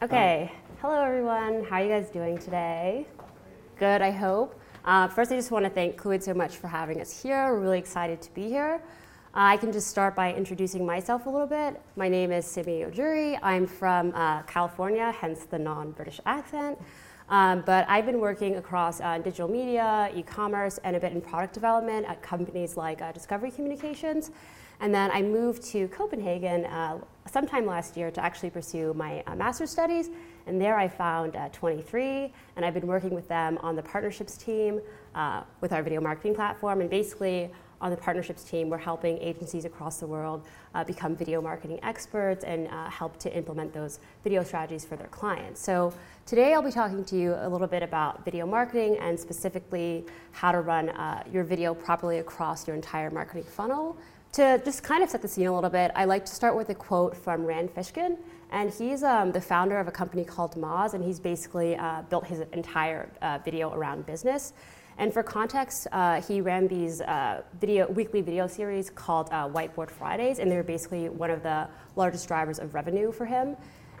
Okay, hello everyone. How are you guys doing today? Good, I hope. Uh, first, I just want to thank Clwyd so much for having us here. We're really excited to be here. Uh, I can just start by introducing myself a little bit. My name is Simi Ojuri. I'm from uh, California, hence the non British accent. Um, but I've been working across uh, digital media, e commerce, and a bit in product development at companies like uh, Discovery Communications. And then I moved to Copenhagen uh, sometime last year to actually pursue my uh, master's studies. And there I found uh, 23, and I've been working with them on the partnerships team uh, with our video marketing platform. And basically, on the partnerships team, we're helping agencies across the world uh, become video marketing experts and uh, help to implement those video strategies for their clients. So today I'll be talking to you a little bit about video marketing and specifically how to run your video properly across your entire marketing funnel. To just kind of set the scene a little bit, I like to start with a quote from Rand Fishkin. And he's um, the founder of a company called Moz, and he's basically uh, built his entire uh, video around business. And for context, uh, he ran these uh, video, weekly video series called uh, Whiteboard Fridays, and they were basically one of the largest drivers of revenue for him.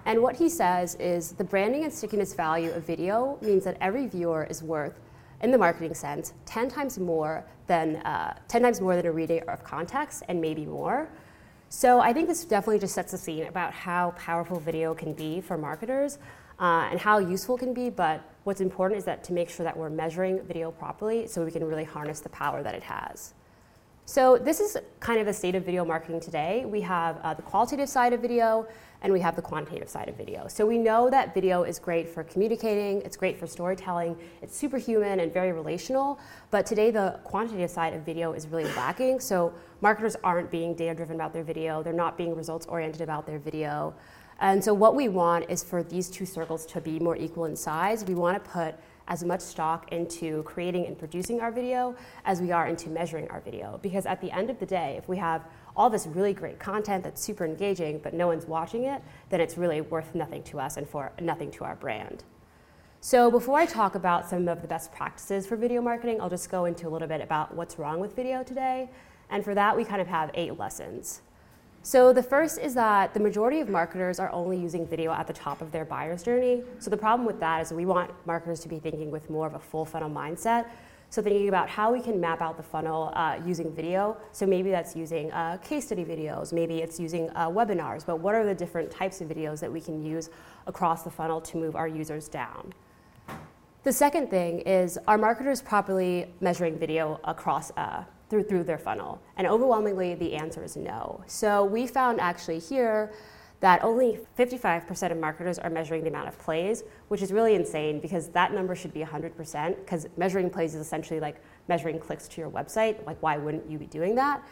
And what he says is the branding and stickiness value of video means that every viewer is worth, in the marketing sense, 10 times more than uh, 10 times more than a reader of context, and maybe more. So I think this definitely just sets the scene about how powerful video can be for marketers uh, and how useful it can be. But what's important is that to make sure that we're measuring video properly so we can really harness the power that it has. So this is kind of the state of video marketing today. We have uh, the qualitative side of video and we have the quantitative side of video. So we know that video is great for communicating, it's great for storytelling, it's superhuman and very relational, but today the quantitative side of video is really lacking. So marketers aren't being data driven about their video, they're not being results oriented about their video. And so, what we want is for these two circles to be more equal in size. We want to put as much stock into creating and producing our video as we are into measuring our video. Because at the end of the day, if we have all this really great content that's super engaging, but no one's watching it, then it's really worth nothing to us and for nothing to our brand. So, before I talk about some of the best practices for video marketing, I'll just go into a little bit about what's wrong with video today. And for that, we kind of have eight lessons. So the first is that the majority of marketers are only using video at the top of their buyer's journey. So the problem with that is we want marketers to be thinking with more of a full funnel mindset. So thinking about how we can map out the funnel uh, using video. So maybe that's using uh, case study videos, maybe it's using uh, webinars, but what are the different types of videos that we can use across the funnel to move our users down? The second thing is are marketers properly measuring video across uh, through, through their funnel? And overwhelmingly, the answer is no. So we found actually here that only 55% of marketers are measuring the amount of plays, which is really insane because that number should be 100%, because measuring plays is essentially like measuring clicks to your website. Like, why wouldn't you be doing that?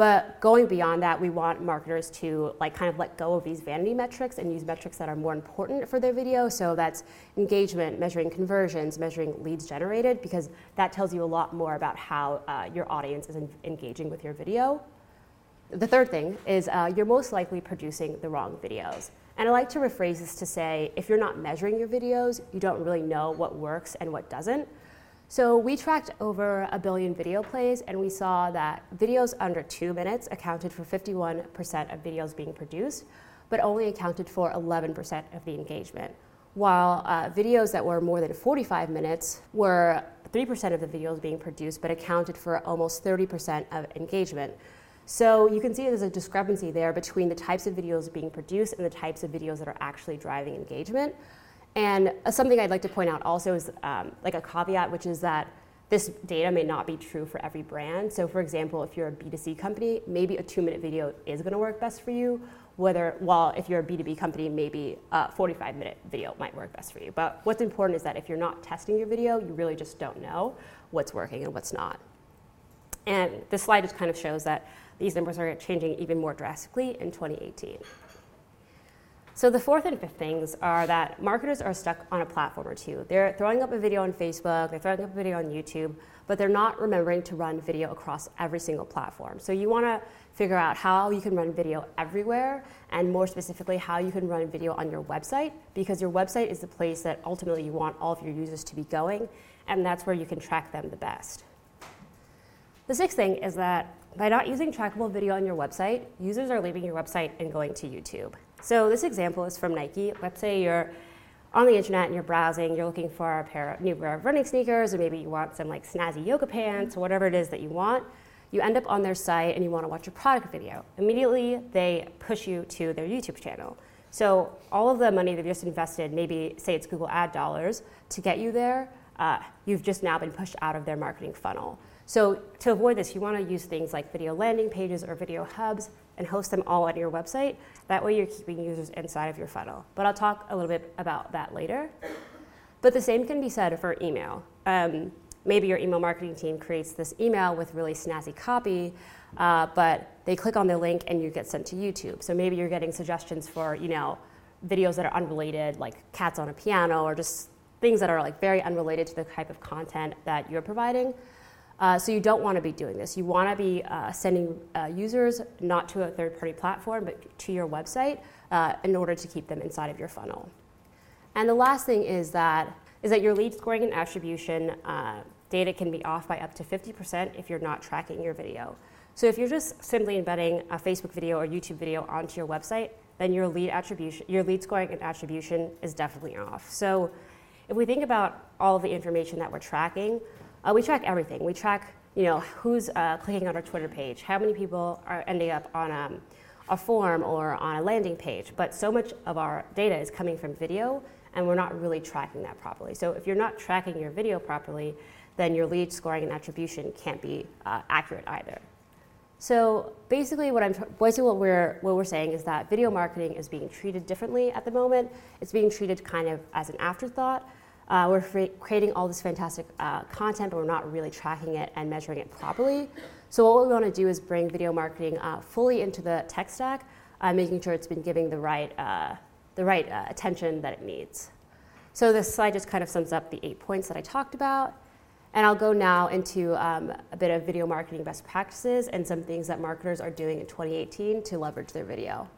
But going beyond that, we want marketers to like kind of let go of these vanity metrics and use metrics that are more important for their video. So that's engagement, measuring conversions, measuring leads generated, because that tells you a lot more about how uh, your audience is engaging with your video. The third thing is uh, you're most likely producing the wrong videos. And I like to rephrase this to say if you're not measuring your videos, you don't really know what works and what doesn't. So we tracked over a billion video plays, and we saw that videos under two minutes accounted for 51% of videos being produced, but only accounted for 11% of the engagement. While uh, videos that were more than 45 minutes were 3% of the videos being produced, but accounted for almost 30% of engagement. So you can see there's a discrepancy there between the types of videos being produced and the types of videos that are actually driving engagement. And uh, something I'd like to point out also is um, like a caveat, which is that this data may not be true for every brand. So, for example, if you're a B2C company, maybe a two minute video is going to work best for you. Whether, while if you're a B2B company, maybe a 45 minute video might work best for you. But what's important is that if you're not testing your video, you really just don't know what's working and what's not. And this slide just kind of shows that these numbers are changing even more drastically in 2018. So the fourth and fifth things are that marketers are stuck on a platform or two. They're throwing up a video on Facebook, they're throwing up a video on YouTube, but they're not remembering to run video across every single platform. So you want to figure out how you can run video everywhere and more specifically how you can run video on your website because your website is the place that ultimately you want all of your users to be going and that's where you can track them the best. The sixth thing is that by not using trackable video on your website, users are leaving your website and going to YouTube. So this example is from Nike. Let's say you're on the internet and you're browsing, you're looking for a pair of new pair of running sneakers, or maybe you want some like snazzy yoga pants, or whatever it is that you want. You end up on their site and you want to watch a product video. Immediately, they push you to their YouTube channel. So all of the money they've just invested, maybe say it's Google ad dollars, to get you there, uh, you've just now been pushed out of their marketing funnel. So to avoid this, you want to use things like video landing pages or video hubs and host them all on your website. That way you're keeping users inside of your funnel. But I'll talk a little bit about that later. But the same can be said for email. Um, maybe your email marketing team creates this email with really snazzy copy, uh, but they click on the link and you get sent to YouTube. So maybe you're getting suggestions for, you know, videos that are unrelated, like cats on a piano, or just things that are like very unrelated to the type of content that you're providing. Uh, so you don't want to be doing this. You want to be uh, sending uh, users not to a third-party platform, but to your website uh, in order to keep them inside of your funnel. And the last thing is that is that your lead scoring and attribution uh, data can be off by up to 50% if you're not tracking your video. So if you're just simply embedding a Facebook video or YouTube video onto your website, then your lead attribution, your lead scoring and attribution is definitely off. So if we think about all of the information that we're tracking, uh, we track everything. We track, you know, who's uh, clicking on our Twitter page, how many people are ending up on um, a form or on a landing page. But so much of our data is coming from video, and we're not really tracking that properly. So if you're not tracking your video properly, then your lead scoring and attribution can't be uh, accurate either. So basically, what I'm basically what we're what we're saying is that video marketing is being treated differently at the moment. It's being treated kind of as an afterthought. Uh, we're creating all this fantastic uh, content, but we're not really tracking it and measuring it properly. So what we want to do is bring video marketing uh, fully into the tech stack, uh, making sure it's been giving the right, uh, the right uh, attention that it needs. So this slide just kind of sums up the eight points that I talked about. And I'll go now into um, a bit of video marketing best practices and some things that marketers are doing in 2018 to leverage their video.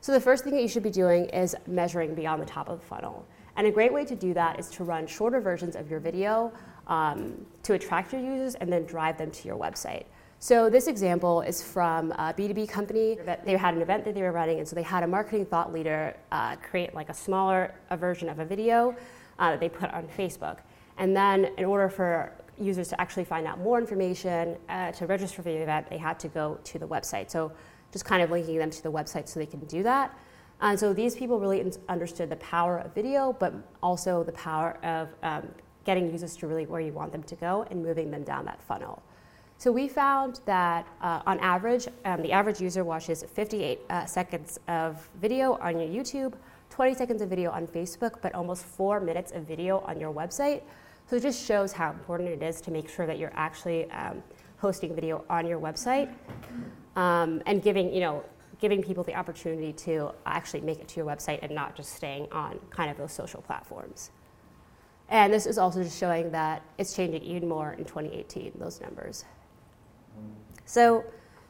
So the first thing that you should be doing is measuring beyond the top of the funnel. And a great way to do that is to run shorter versions of your video um, to attract your users and then drive them to your website. So this example is from a B2B company that they had an event that they were running, and so they had a marketing thought leader uh, create like a smaller a version of a video uh, that they put on Facebook. And then in order for users to actually find out more information uh, to register for the event, they had to go to the website. So just kind of linking them to the website so they can do that. And so these people really understood the power of video, but also the power of um, getting users to really where you want them to go and moving them down that funnel. So we found that uh, on average, um, the average user watches 58 uh, seconds of video on your YouTube, 20 seconds of video on Facebook, but almost four minutes of video on your website. So it just shows how important it is to make sure that you're actually um, hosting video on your website um, and giving, you know, giving people the opportunity to actually make it to your website and not just staying on kind of those social platforms. And this is also just showing that it's changing even more in 2018, those numbers. So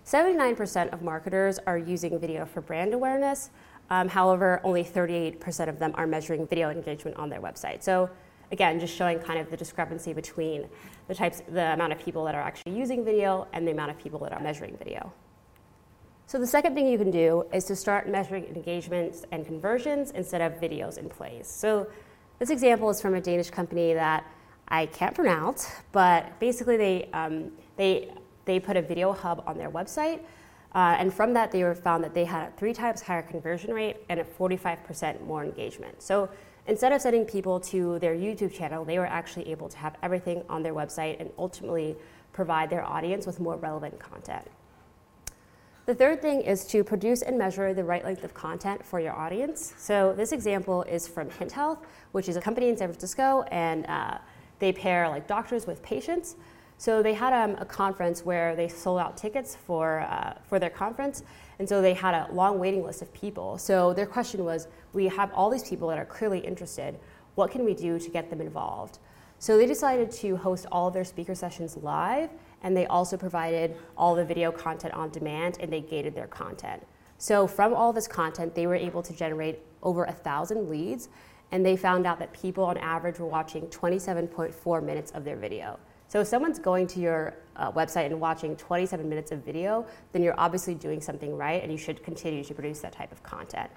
79% of marketers are using video for brand awareness. Um, however, only 38% of them are measuring video engagement on their website. So again, just showing kind of the discrepancy between the types, the amount of people that are actually using video and the amount of people that are measuring video. So the second thing you can do is to start measuring engagements and conversions instead of videos and plays. So this example is from a Danish company that I can't pronounce, but basically they, um, they, they put a video hub on their website. Uh, and from that, they were found that they had a three times higher conversion rate and a 45% more engagement. So instead of sending people to their YouTube channel, they were actually able to have everything on their website and ultimately provide their audience with more relevant content. The third thing is to produce and measure the right length of content for your audience. So this example is from Hint Health, which is a company in San Francisco, and uh, they pair like doctors with patients. So they had um, a conference where they sold out tickets for, uh, for their conference, and so they had a long waiting list of people. So their question was, we have all these people that are clearly interested. What can we do to get them involved? So they decided to host all of their speaker sessions live and they also provided all the video content on demand and they gated their content. So from all this content, they were able to generate over a thousand leads, and they found out that people on average were watching 27.4 minutes of their video. So if someone's going to your uh, website and watching 27 minutes of video, then you're obviously doing something right, and you should continue to produce that type of content.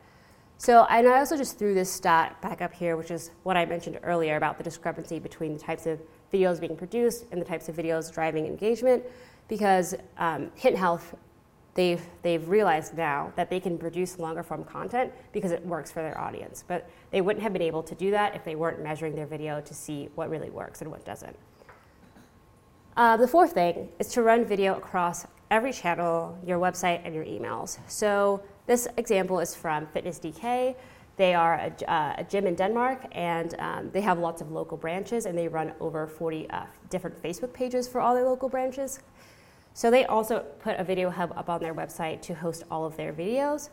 So, and I also just threw this stat back up here, which is what I mentioned earlier about the discrepancy between the types of videos being produced and the types of videos driving engagement, because um, Hint Health, they've, they've realized now that they can produce longer form content because it works for their audience. But they wouldn't have been able to do that if they weren't measuring their video to see what really works and what doesn't. Uh, the fourth thing is to run video across every channel, your website, and your emails. So this example is from Fitness DK. They are a, uh, a gym in Denmark, and um, they have lots of local branches, and they run over 40 uh, different Facebook pages for all their local branches. So they also put a video hub up on their website to host all of their videos.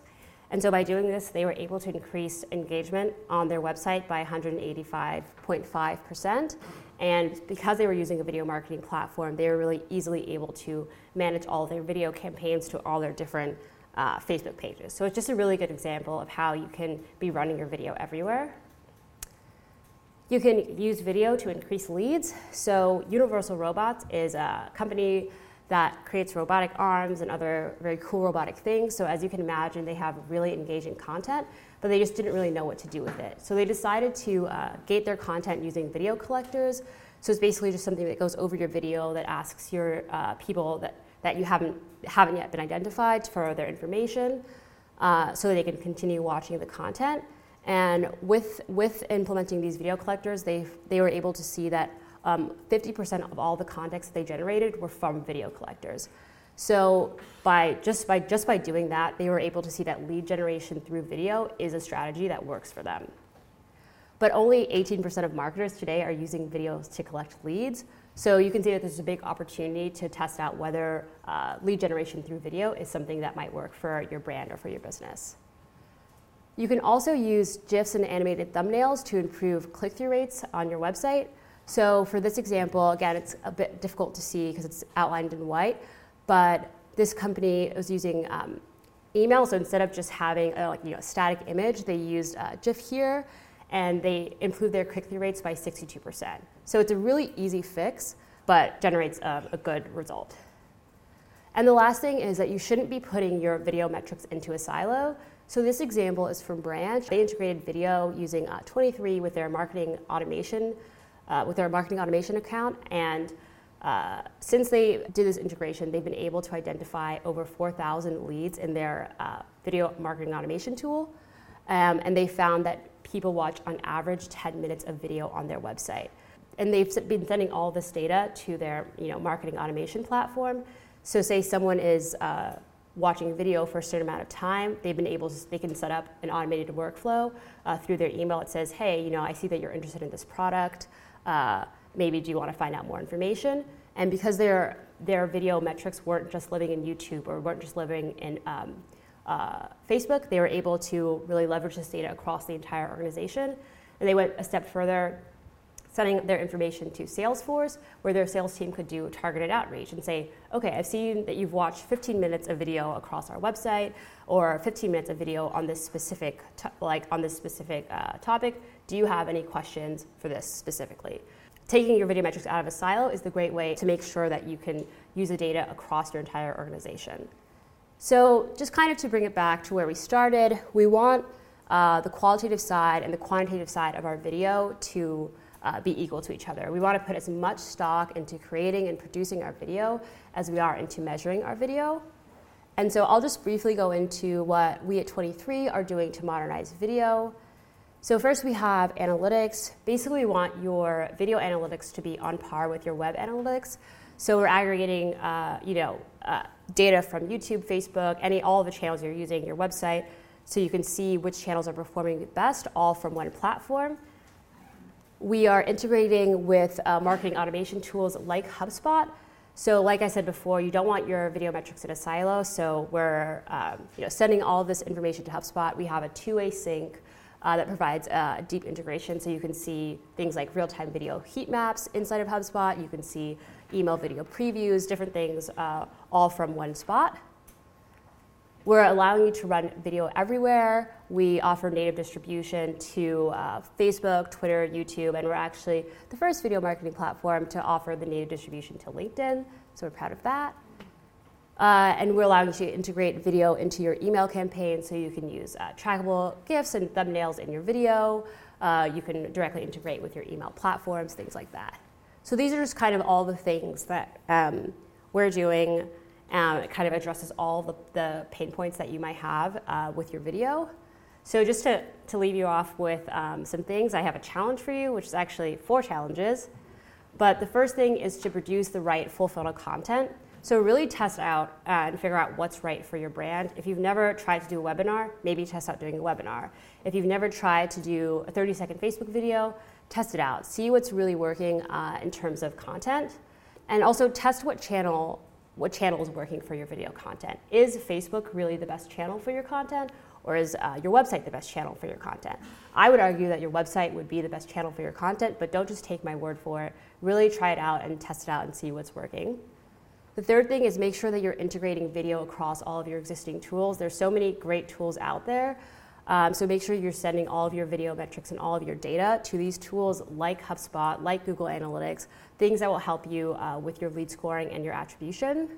And so by doing this, they were able to increase engagement on their website by 185.5%. And because they were using a video marketing platform, they were really easily able to manage all their video campaigns to all their different uh, Facebook pages. So it's just a really good example of how you can be running your video everywhere. You can use video to increase leads. So Universal Robots is a company that creates robotic arms and other very cool robotic things. So as you can imagine, they have really engaging content, but they just didn't really know what to do with it. So they decided to uh, gate their content using video collectors. So it's basically just something that goes over your video that asks your uh, people that that you haven't, haven't yet been identified for their information uh, so they can continue watching the content. And with, with implementing these video collectors, they, they were able to see that um, 50% of all the contacts they generated were from video collectors. So by just by just by doing that, they were able to see that lead generation through video is a strategy that works for them. But only 18% of marketers today are using videos to collect leads, so you can see that there's a big opportunity to test out whether uh, lead generation through video is something that might work for your brand or for your business. You can also use GIFs and animated thumbnails to improve click through rates on your website. So, for this example, again, it's a bit difficult to see because it's outlined in white, but this company was using um, email. So, instead of just having a, like, you know, a static image, they used a GIF here and they improved their click through rates by 62%. So it's a really easy fix, but generates a, a, good result. And the last thing is that you shouldn't be putting your video metrics into a silo. So this example is from Branch. They integrated video using uh, 23 with their marketing automation, uh, with their marketing automation account, and uh, since they did this integration, they've been able to identify over 4,000 leads in their uh, video marketing automation tool. Um, and they found that people watch on average 10 minutes of video on their website. And they've been sending all this data to their you know, marketing automation platform. So, say someone is uh, watching a video for a certain amount of time, they've been able to, they can set up an automated workflow uh, through their email. It says, hey, you know, I see that you're interested in this product. Uh, maybe do you want to find out more information? And because their, their video metrics weren't just living in YouTube or weren't just living in um, uh, Facebook, they were able to really leverage this data across the entire organization. And they went a step further, sending their information to Salesforce, where their sales team could do targeted outreach and say, okay, I've seen that you've watched 15 minutes of video across our website, or 15 minutes of video on this specific, like on this specific uh, topic. Do you have any questions for this specifically? Taking your video metrics out of a silo is the great way to make sure that you can use the data across your entire organization. So, just kind of to bring it back to where we started, we want uh, the qualitative side and the quantitative side of our video to uh, be equal to each other. We want to put as much stock into creating and producing our video as we are into measuring our video. And so I'll just briefly go into what we at 23 are doing to modernize video. So first we have analytics. Basically, we want your video analytics to be on par with your web analytics. So we're aggregating, uh, you know, uh, data from YouTube, Facebook, any all the channels you're using, your website, so you can see which channels are performing best, all from one platform. We are integrating with uh, marketing automation tools like HubSpot. So, like I said before, you don't want your video metrics in a silo. So we're um, you know, sending all this information to HubSpot. We have a two-way sync uh, that provides uh, deep integration, so you can see things like real-time video heat maps inside of HubSpot. You can see email video previews, different things, uh, all from one spot. We're allowing you to run video everywhere. We offer native distribution to uh, Facebook, Twitter, YouTube, and we're actually the first video marketing platform to offer the native distribution to LinkedIn, so we're proud of that. Uh, and we're allowing you to integrate video into your email campaign so you can use uh, trackable GIFs and thumbnails in your video. Uh, you can directly integrate with your email platforms, things like that. So these are just kind of all the things that um, we're doing. Um, it kind of addresses all the, the, pain points that you might have uh, with your video. So just to, to leave you off with um, some things, I have a challenge for you, which is actually four challenges. But the first thing is to produce the right full funnel content. So really test out uh, and figure out what's right for your brand. If you've never tried to do a webinar, maybe test out doing a webinar. If you've never tried to do a 30 second Facebook video, test it out. See what's really working uh, in terms of content. And also test what channel what channel is working for your video content. Is Facebook really the best channel for your content? Or is uh, your website the best channel for your content? I would argue that your website would be the best channel for your content, but don't just take my word for it. Really try it out and test it out and see what's working. The third thing is make sure that you're integrating video across all of your existing tools. There's so many great tools out there. Um, so make sure you're sending all of your video metrics and all of your data to these tools like HubSpot, like Google Analytics, things that will help you uh, with your lead scoring and your attribution.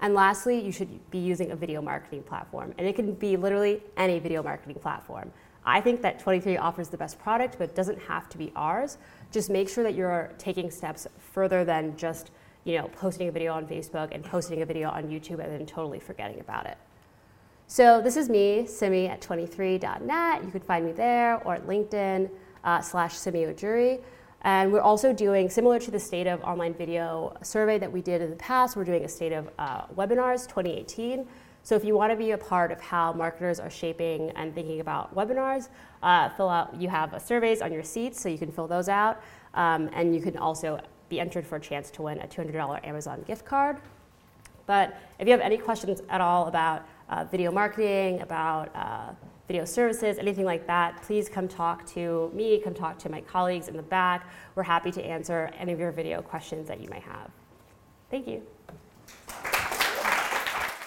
And lastly, you should be using a video marketing platform. And it can be literally any video marketing platform. I think that 23 offers the best product, but it doesn't have to be ours. Just make sure that you're taking steps further than just you know, posting a video on Facebook and posting a video on YouTube and then totally forgetting about it. So this is me, Simi at 23.net. You can find me there or at LinkedIn uh, slash Simi Ojuri. And we're also doing, similar to the State of Online Video survey that we did in the past, we're doing a State of uh, Webinars 2018. So if you want to be a part of how marketers are shaping and thinking about webinars, uh, fill out, you have surveys on your seats, so you can fill those out. Um, and you can also be entered for a chance to win a $200 Amazon gift card. But if you have any questions at all about uh, video marketing, about uh, video services, anything like that, please come talk to me, come talk to my colleagues in the back. We're happy to answer any of your video questions that you might have. Thank you.